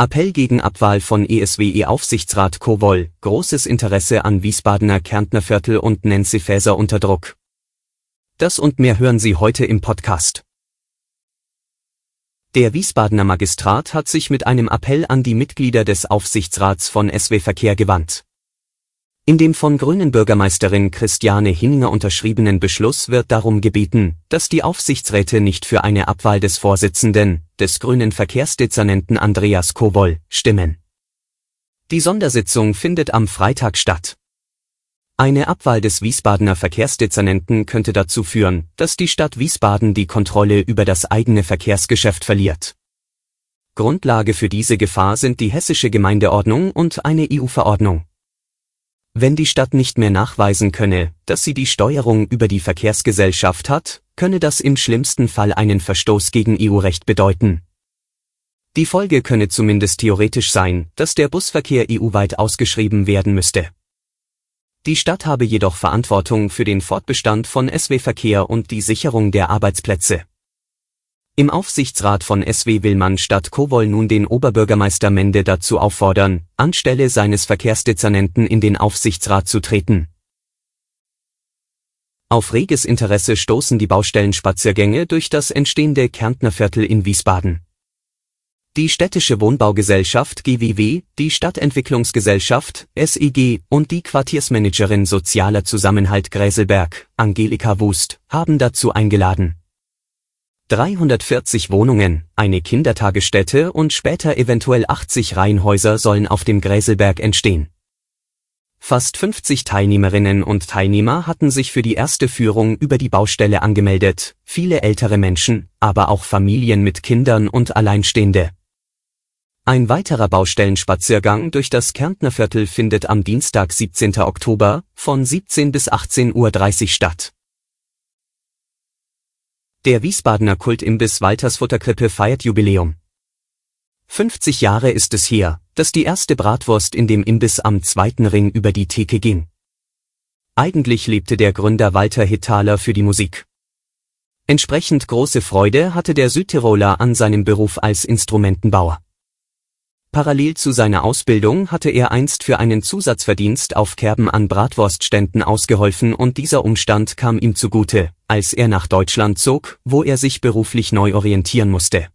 Appell gegen Abwahl von ESWE-Aufsichtsrat Kowol, großes Interesse an Wiesbadener Kärntnerviertel und Nancy Faeser unter Druck. Das und mehr hören Sie heute im Podcast. Der Wiesbadener Magistrat hat sich mit einem Appell an die Mitglieder des Aufsichtsrats von SW Verkehr gewandt. In dem von Grünen Bürgermeisterin Christiane Hinninger unterschriebenen Beschluss wird darum gebeten, dass die Aufsichtsräte nicht für eine Abwahl des Vorsitzenden, des grünen Verkehrsdezernenten Andreas Kowol, stimmen. Die Sondersitzung findet am Freitag statt. Eine Abwahl des Wiesbadener Verkehrsdezernenten könnte dazu führen, dass die Stadt Wiesbaden die Kontrolle über das eigene Verkehrsgeschäft verliert. Grundlage für diese Gefahr sind die hessische Gemeindeordnung und eine EU-Verordnung. Wenn die Stadt nicht mehr nachweisen könne, dass sie die Steuerung über die Verkehrsgesellschaft hat, könne das im schlimmsten Fall einen Verstoß gegen EU-Recht bedeuten. Die Folge könne zumindest theoretisch sein, dass der Busverkehr EU-weit ausgeschrieben werden müsste. Die Stadt habe jedoch Verantwortung für den Fortbestand von SW-Verkehr und die Sicherung der Arbeitsplätze. Im Aufsichtsrat von SW will statt Kowol nun den Oberbürgermeister Mende dazu auffordern, anstelle seines Verkehrsdezernenten in den Aufsichtsrat zu treten. Auf reges Interesse stoßen die Baustellenspaziergänge durch das entstehende Kärntnerviertel in Wiesbaden. Die Städtische Wohnbaugesellschaft GWW, die Stadtentwicklungsgesellschaft SEG und die Quartiersmanagerin Sozialer Zusammenhalt Gräselberg, Angelika Wust, haben dazu eingeladen. 340 Wohnungen, eine Kindertagesstätte und später eventuell 80 Reihenhäuser sollen auf dem Gräselberg entstehen. Fast 50 Teilnehmerinnen und Teilnehmer hatten sich für die erste Führung über die Baustelle angemeldet, viele ältere Menschen, aber auch Familien mit Kindern und Alleinstehende. Ein weiterer Baustellenspaziergang durch das Kärntnerviertel findet am Dienstag 17. Oktober von 17 bis 18.30 Uhr statt. Der Wiesbadener Kultimbiss Walters Futterkrippe feiert Jubiläum. 50 Jahre ist es her, dass die erste Bratwurst in dem Imbiss am zweiten Ring über die Theke ging. Eigentlich lebte der Gründer Walter Hittaler für die Musik. Entsprechend große Freude hatte der Südtiroler an seinem Beruf als Instrumentenbauer. Parallel zu seiner Ausbildung hatte er einst für einen Zusatzverdienst auf Kerben an Bratwurstständen ausgeholfen und dieser Umstand kam ihm zugute, als er nach Deutschland zog, wo er sich beruflich neu orientieren musste.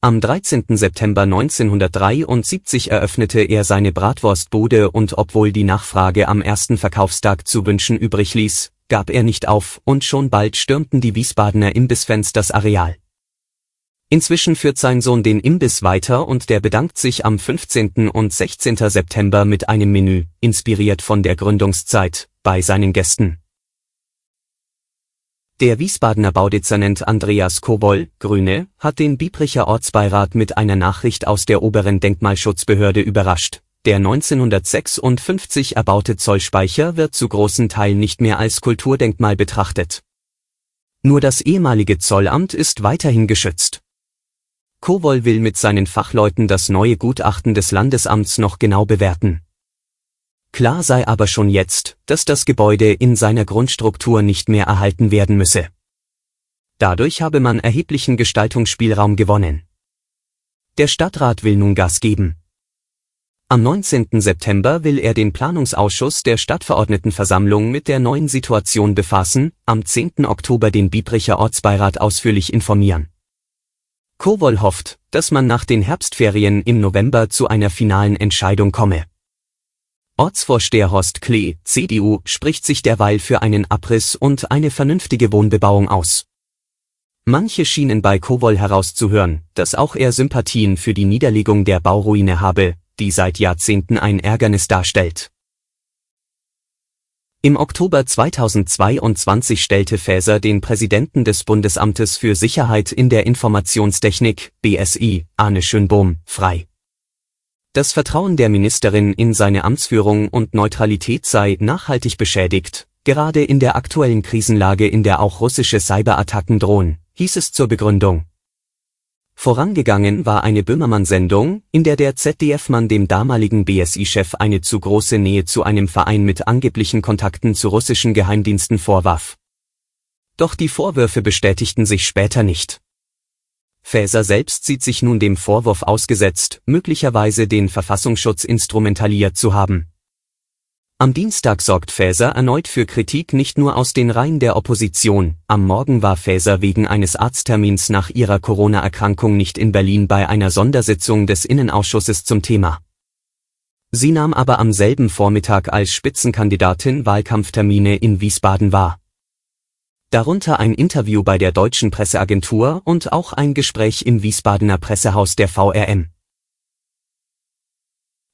Am 13. September 1973 eröffnete er seine Bratwurstbude und obwohl die Nachfrage am ersten Verkaufstag zu wünschen übrig ließ, gab er nicht auf und schon bald stürmten die Wiesbadener Imbissfans das Areal. Inzwischen führt sein Sohn den Imbiss weiter und der bedankt sich am 15. und 16. September mit einem Menü, inspiriert von der Gründungszeit, bei seinen Gästen. Der Wiesbadener Baudezernent Andreas Kobol, Grüne, hat den Biebricher Ortsbeirat mit einer Nachricht aus der oberen Denkmalschutzbehörde überrascht. Der 1956 erbaute Zollspeicher wird zu großen Teilen nicht mehr als Kulturdenkmal betrachtet. Nur das ehemalige Zollamt ist weiterhin geschützt. Kowol will mit seinen Fachleuten das neue Gutachten des Landesamts noch genau bewerten. Klar sei aber schon jetzt, dass das Gebäude in seiner Grundstruktur nicht mehr erhalten werden müsse. Dadurch habe man erheblichen Gestaltungsspielraum gewonnen. Der Stadtrat will nun Gas geben. Am 19. September will er den Planungsausschuss der Stadtverordnetenversammlung mit der neuen Situation befassen, am 10. Oktober den Biebricher Ortsbeirat ausführlich informieren. Kowol hofft, dass man nach den Herbstferien im November zu einer finalen Entscheidung komme. Ortsvorsteher Horst Klee, CDU, spricht sich derweil für einen Abriss und eine vernünftige Wohnbebauung aus. Manche schienen bei Kowol herauszuhören, dass auch er Sympathien für die Niederlegung der Bauruine habe, die seit Jahrzehnten ein Ärgernis darstellt. Im Oktober 2022 stellte Faeser den Präsidenten des Bundesamtes für Sicherheit in der Informationstechnik, BSI, Arne Schönbohm, frei. Das Vertrauen der Ministerin in seine Amtsführung und Neutralität sei nachhaltig beschädigt, gerade in der aktuellen Krisenlage, in der auch russische Cyberattacken drohen, hieß es zur Begründung. Vorangegangen war eine Böhmermann-Sendung, in der der ZDF-Mann dem damaligen BSI-Chef eine zu große Nähe zu einem Verein mit angeblichen Kontakten zu russischen Geheimdiensten vorwarf. Doch die Vorwürfe bestätigten sich später nicht. Faeser selbst sieht sich nun dem Vorwurf ausgesetzt, möglicherweise den Verfassungsschutz instrumentaliert zu haben. Am Dienstag sorgt Faeser erneut für Kritik nicht nur aus den Reihen der Opposition. Am Morgen war Faeser wegen eines Arzttermins nach ihrer Corona-Erkrankung nicht in Berlin bei einer Sondersitzung des Innenausschusses zum Thema. Sie nahm aber am selben Vormittag als Spitzenkandidatin Wahlkampftermine in Wiesbaden wahr. Darunter ein Interview bei der Deutschen Presseagentur und auch ein Gespräch im Wiesbadener Pressehaus der VRM.